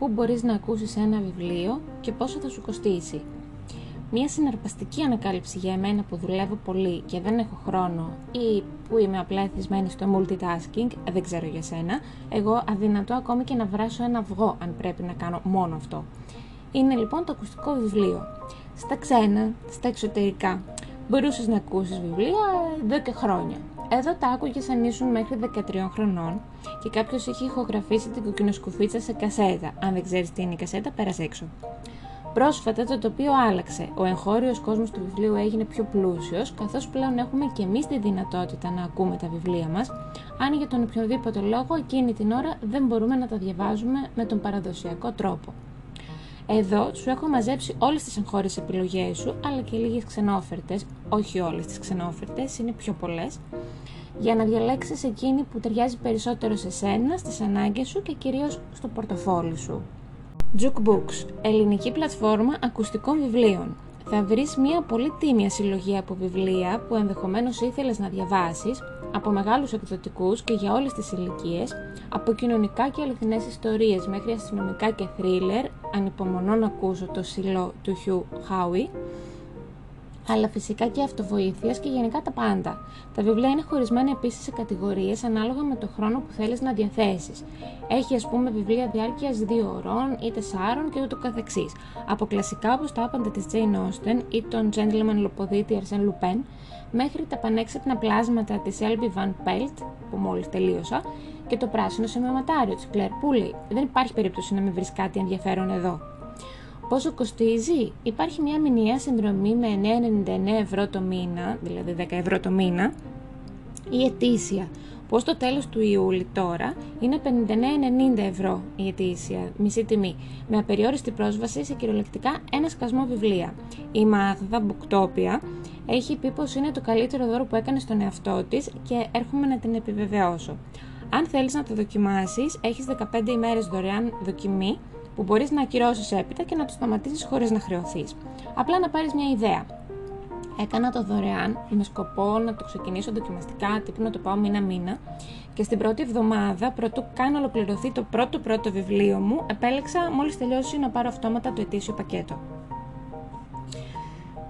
πού μπορείς να ακούσεις ένα βιβλίο και πόσο θα σου κοστίσει. Μία συναρπαστική ανακάλυψη για εμένα που δουλεύω πολύ και δεν έχω χρόνο ή που είμαι απλά εθισμένη στο multitasking, δεν ξέρω για σένα, εγώ αδυνατώ ακόμη και να βράσω ένα αυγό αν πρέπει να κάνω μόνο αυτό. Είναι λοιπόν το ακουστικό βιβλίο. Στα ξένα, στα εξωτερικά, μπορούσες να ακούσεις βιβλία εδώ και χρόνια. Εδώ τα άκουγες αν ήσουν μέχρι 13 χρονών και κάποιος είχε ηχογραφήσει την κοκκινοσκουφίτσα σε κασέτα. Αν δεν ξέρεις τι είναι η κασέτα, πέρασε έξω. Πρόσφατα το τοπίο άλλαξε. Ο εγχώριος κόσμος του βιβλίου έγινε πιο πλούσιος, καθώς πλέον έχουμε και εμείς τη δυνατότητα να ακούμε τα βιβλία μας, αν για τον οποιοδήποτε λόγο εκείνη την ώρα δεν μπορούμε να τα διαβάζουμε με τον παραδοσιακό τρόπο. Εδώ σου έχω μαζέψει όλες τις εγχώριες επιλογές σου, αλλά και λίγες ξενόφερτες, όχι όλες τις ξενόφερτες, είναι πιο πολλές, για να διαλέξεις εκείνη που ταιριάζει περισσότερο σε σένα, στις ανάγκες σου και κυρίως στο πορτοφόλι σου. Jukebooks, ελληνική πλατφόρμα ακουστικών βιβλίων. Θα βρεις μια πολύ τίμια συλλογή από βιβλία που ενδεχομένως ήθελες να διαβάσεις, από μεγάλους εκδοτικούς και για όλες τις ηλικίες, από κοινωνικά και αληθινές ιστορίες μέχρι αστυνομικά και θρίλερ, ανυπομονώ να ακούσω το σιλό του Hugh Howey, αλλά φυσικά και αυτοβοήθειας και γενικά τα πάντα. Τα βιβλία είναι χωρισμένα επίσης σε κατηγορίες ανάλογα με το χρόνο που θέλεις να διαθέσεις. Έχει ας πούμε βιβλία διάρκειας 2 ωρών ή 4 και ούτω καθεξής. Από κλασικά όπως τα άπαντα της Jane Austen ή τον Gentleman Λοποδίτη Arsène Lupin, μέχρι τα πανέξυπνα πλάσματα της Elby Van Pelt, που μόλις τελείωσα, και το πράσινο σημειωματάριο της Claire Pooley. Δεν υπάρχει περίπτωση να μην βρεις κάτι ενδιαφέρον εδώ. Πόσο κοστίζει; Υπάρχει μια μηνιαία συνδρομή με 9,99 ευρώ το μήνα, δηλαδή 10 ευρώ το μήνα, ή ετήσια, που το τέλος του Ιούλη τώρα είναι 59,90 ευρώ η ετήσια, μισή τιμή, με απεριόριστη πρόσβαση σε κυριολεκτικά ένα σκασμό βιβλία. Η Μάγδα Μπουκτόπια έχει πει πως είναι το καλύτερο δώρο που έκανε στον εαυτό της και έρχομαι να την επιβεβαιώσω. Αν θέλεις να το δοκιμάσεις, έχεις 15 ημέρες δωρεάν δοκιμή που μπορείς να ακυρώσεις έπειτα και να το σταματήσεις χωρίς να χρεωθείς. Απλά να πάρεις μια ιδέα. Έκανα το δωρεάν με σκοπό να το ξεκινήσω δοκιμαστικά, τύπου να το πάω μήνα-μήνα και στην πρώτη εβδομάδα, πρωτού καν ολοκληρωθεί το πρώτο πρώτο βιβλίο μου, επέλεξα μόλις τελειώσει να πάρω αυτόματα το ετήσιο πακέτο.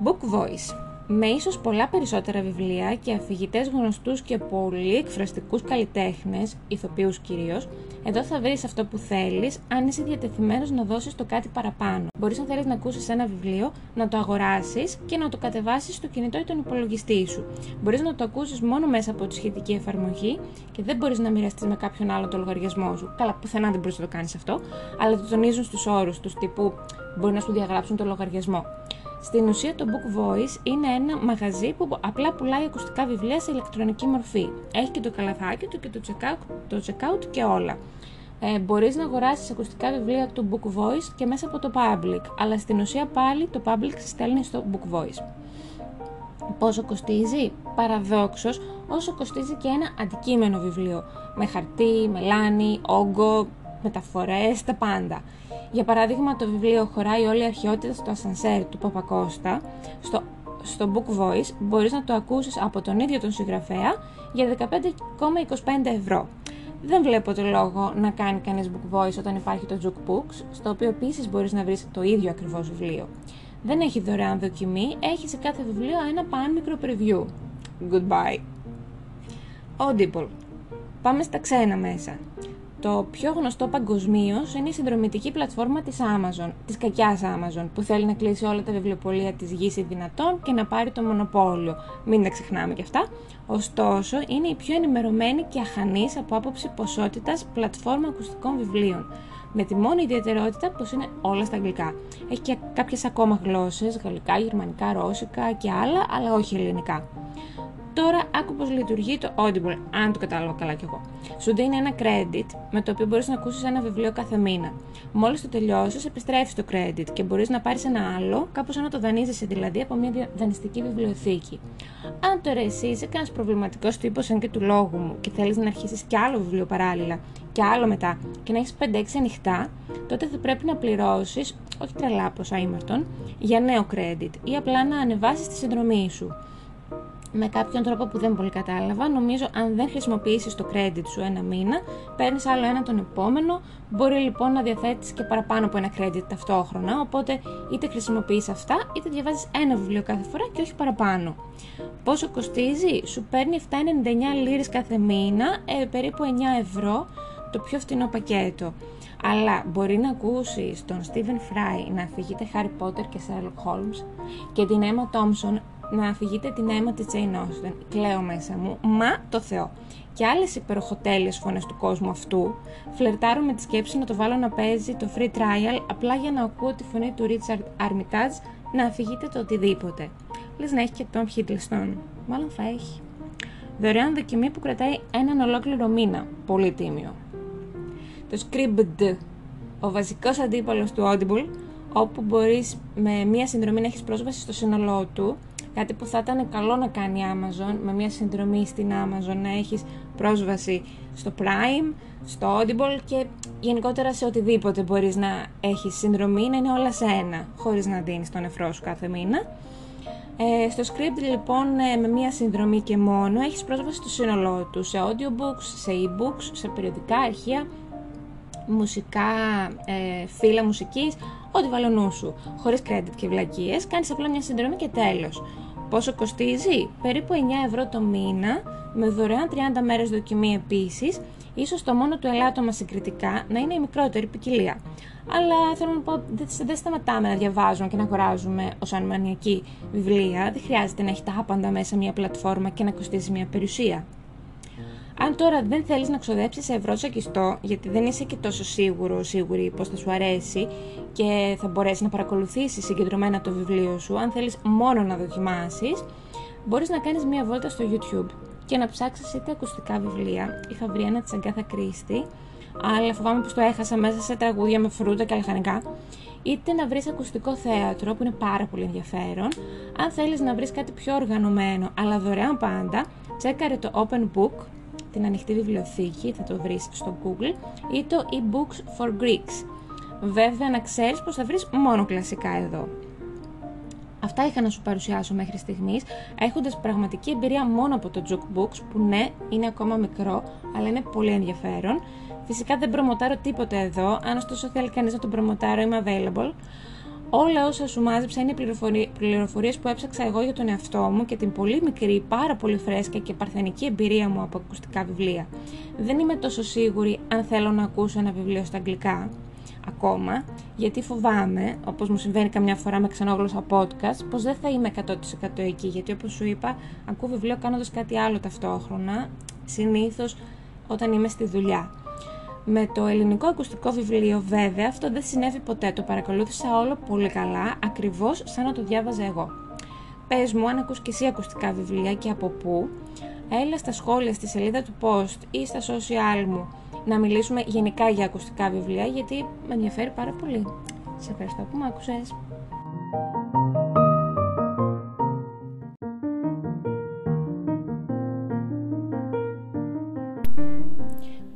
Book Voice με ίσως πολλά περισσότερα βιβλία και αφηγητές γνωστούς και πολύ εκφραστικούς καλλιτέχνες, ηθοποιούς κυρίως, εδώ θα βρεις αυτό που θέλεις αν είσαι διατεθειμένος να δώσεις το κάτι παραπάνω. Μπορείς αν θέλεις να ακούσεις ένα βιβλίο, να το αγοράσεις και να το κατεβάσεις στο κινητό ή τον υπολογιστή σου. Μπορείς να το ακούσεις μόνο μέσα από τη σχετική εφαρμογή και δεν μπορείς να μοιραστείς με κάποιον άλλο το λογαριασμό σου. Καλά, πουθενά δεν μπορείς να το κάνεις αυτό, αλλά το τονίζουν στους όρους τους τύπου μπορεί να σου διαγράψουν το λογαριασμό. Στην ουσία το Book Voice είναι ένα μαγαζί που απλά πουλάει ακουστικά βιβλία σε ηλεκτρονική μορφή. Έχει και το καλαθάκι του και το checkout, το checkout και όλα. Ε, μπορείς να αγοράσεις ακουστικά βιβλία του Book Voice και μέσα από το Public, αλλά στην ουσία πάλι το Public στέλνει στο Book Voice. Πόσο κοστίζει; Παραδόξως, όσο κοστίζει και ένα αντικείμενο βιβλίο, με χαρτί, μελάνι, όγκο, μεταφορές, τα πάντα. Για παράδειγμα, το βιβλίο χωράει όλη η αρχαιότητα στο ασανσέρ του Παπακώστα, στο, στο Book Voice μπορείς να το ακούσεις από τον ίδιο τον συγγραφέα για 15,25 ευρώ. Δεν βλέπω το λόγο να κάνει κανείς Book Voice όταν υπάρχει το Jukebooks, στο οποίο επίσης μπορείς να βρεις το ίδιο ακριβώς βιβλίο. Δεν έχει δωρεάν δοκιμή, έχει σε κάθε βιβλίο ένα πανμικρο preview. Goodbye. Audible. Πάμε στα ξένα μέσα. Το πιο γνωστό παγκοσμίως είναι η συνδρομητική πλατφόρμα της Amazon, της κακιάς Amazon, που θέλει να κλείσει όλα τα βιβλιοπολία της γης δυνατόν και να πάρει το μονοπόλιο. Μην τα ξεχνάμε κι αυτά. Ωστόσο, είναι η πιο ενημερωμένη και αχανής από άποψη ποσότητας πλατφόρμα ακουστικών βιβλίων. Με τη μόνη ιδιαιτερότητα πως είναι όλα στα αγγλικά. Έχει και κάποιες ακόμα γλώσσες, γαλλικά, γερμανικά, ρώσικα και άλλα, αλλά όχι ελληνικά. Τώρα άκου πώς λειτουργεί το Audible, αν το κατάλαβα καλά κι εγώ. Σου δίνει ένα credit με το οποίο μπορείς να ακούσεις ένα βιβλίο κάθε μήνα. Μόλις το τελειώσεις, επιστρέφεις το credit και μπορείς να πάρεις ένα άλλο, κάπως σαν να το δανείζεσαι δηλαδή από μια δανειστική βιβλιοθήκη. Αν τώρα εσύ είσαι κανένας προβληματικός τύπος σαν και του λόγου μου και θέλεις να αρχίσεις κι άλλο βιβλίο παράλληλα και άλλο μετά και να έχεις 5-6 ανοιχτά, τότε θα πρέπει να πληρώσεις, όχι τρελά ποσά ήμαρτον, για νέο credit ή απλά να ανεβάσεις τη συνδρομή σου με κάποιον τρόπο που δεν πολύ κατάλαβα. Νομίζω αν δεν χρησιμοποιήσεις το credit σου ένα μήνα, παίρνεις άλλο ένα τον επόμενο. Μπορεί λοιπόν να διαθέτεις και παραπάνω από ένα credit ταυτόχρονα, οπότε είτε χρησιμοποιείς αυτά, είτε διαβάζεις ένα βιβλίο κάθε φορά και όχι παραπάνω. Πόσο κοστίζει; Σου παίρνει 7,99 λίρες κάθε μήνα, ε, περίπου 9 ευρώ το πιο φθηνό πακέτο. Αλλά μπορεί να ακούσεις τον Stephen Fry να αφηγείται Harry Potter και Sherlock Holmes και την Emma Thompson να αφηγείτε την αίμα της Jane Austen. Κλαίω μέσα μου. Μα το Θεό. Και άλλες υπεροχοτέλειες φωνές του κόσμου αυτού φλερτάρουν με τη σκέψη να το βάλω να παίζει το free trial απλά για να ακούω τη φωνή του Richard Armitage να αφηγείτε το οτιδήποτε. Λες να έχει και τον Hiddleston. Μάλλον θα έχει. Δωρεάν δοκιμή που κρατάει έναν ολόκληρο μήνα. Πολύ τίμιο. Το Scribd, ο βασικός αντίπαλος του Audible, όπου μπορείς με μία συνδρομή να έχεις πρόσβαση στο σύνολό του Κάτι που θα ήταν καλό να κάνει η Amazon με μια συνδρομή στην Amazon να έχεις πρόσβαση στο Prime, στο Audible και γενικότερα σε οτιδήποτε μπορείς να έχεις συνδρομή, να είναι όλα σε ένα, χωρίς να δίνεις τον εφρό σου κάθε μήνα. Ε, στο script λοιπόν ε, με μία συνδρομή και μόνο έχεις πρόσβαση στο σύνολό του, σε audiobooks, σε e-books, σε περιοδικά, αρχεία, μουσικά, ε, φύλλα μουσικής, ό,τι βάλω σου. Χωρίς credit και βλακίες, κάνεις απλά μια συνδρομή και τέλος. Πόσο κοστίζει; Περίπου 9 ευρώ το μήνα, με δωρεάν 30 μέρες δοκιμή επίσης, ίσως το μόνο του ελάττωμα συγκριτικά να είναι η μικρότερη ποικιλία. Αλλά θέλω να πω, δεν σταματάμε να διαβάζουμε και να αγοράζουμε ως ανημανιακή βιβλία. Δεν χρειάζεται να έχει τα άπαντα μέσα μια πλατφόρμα και να κοστίζει μια περιουσία. Αν τώρα δεν θέλεις να ξοδέψεις σε ευρώ τσακιστό, γιατί δεν είσαι και τόσο σίγουρο, σίγουρη πώ θα σου αρέσει και θα μπορέσεις να παρακολουθήσεις συγκεντρωμένα το βιβλίο σου, αν θέλεις μόνο να δοκιμάσεις, μπορείς να κάνεις μία βόλτα στο YouTube και να ψάξεις είτε ακουστικά βιβλία. Είχα βρει ένα της Αγκάθα Κρίστη, αλλά φοβάμαι πως το έχασα μέσα σε τραγούδια με φρούτα και λαχανικά. Είτε να βρεις ακουστικό θέατρο, που είναι πάρα πολύ ενδιαφέρον. Αν θέλεις να βρεις κάτι πιο οργανωμένο, αλλά δωρεάν πάντα, τσέκαρε το Open Book την ανοιχτή βιβλιοθήκη, θα το βρεις στο Google, ή το e-books for Greeks. Βέβαια να ξέρεις πως θα βρεις μόνο κλασικά εδώ. Αυτά είχα να σου παρουσιάσω μέχρι στιγμής, έχοντας πραγματική εμπειρία μόνο από το Jukebooks, που ναι, είναι ακόμα μικρό, αλλά είναι πολύ ενδιαφέρον. Φυσικά δεν προμοτάρω τίποτα εδώ, αν ωστόσο θέλει κανείς να τον προμοτάρω είμαι available. Όλα όσα σου μάζεψα είναι πληροφορίες που έψαξα εγώ για τον εαυτό μου και την πολύ μικρή, πάρα πολύ φρέσκα και παρθενική εμπειρία μου από ακουστικά βιβλία. Δεν είμαι τόσο σίγουρη αν θέλω να ακούσω ένα βιβλίο στα αγγλικά, ακόμα, γιατί φοβάμαι, όπως μου συμβαίνει καμιά φορά με ξενόγλωσσα podcast, πως δεν θα είμαι 100% εκεί, γιατί όπως σου είπα, ακούω βιβλίο κάνοντας κάτι άλλο ταυτόχρονα, συνήθως όταν είμαι στη δουλειά. Με το ελληνικό ακουστικό βιβλίο βέβαια αυτό δεν συνέβη ποτέ, το παρακολούθησα όλο πολύ καλά, ακριβώς σαν να το διάβαζα εγώ. Πες μου αν ακούς και εσύ ακουστικά βιβλία και από πού, έλα στα σχόλια στη σελίδα του post ή στα social μου να μιλήσουμε γενικά για ακουστικά βιβλία γιατί με ενδιαφέρει πάρα πολύ. Σε ευχαριστώ που με άκουσες.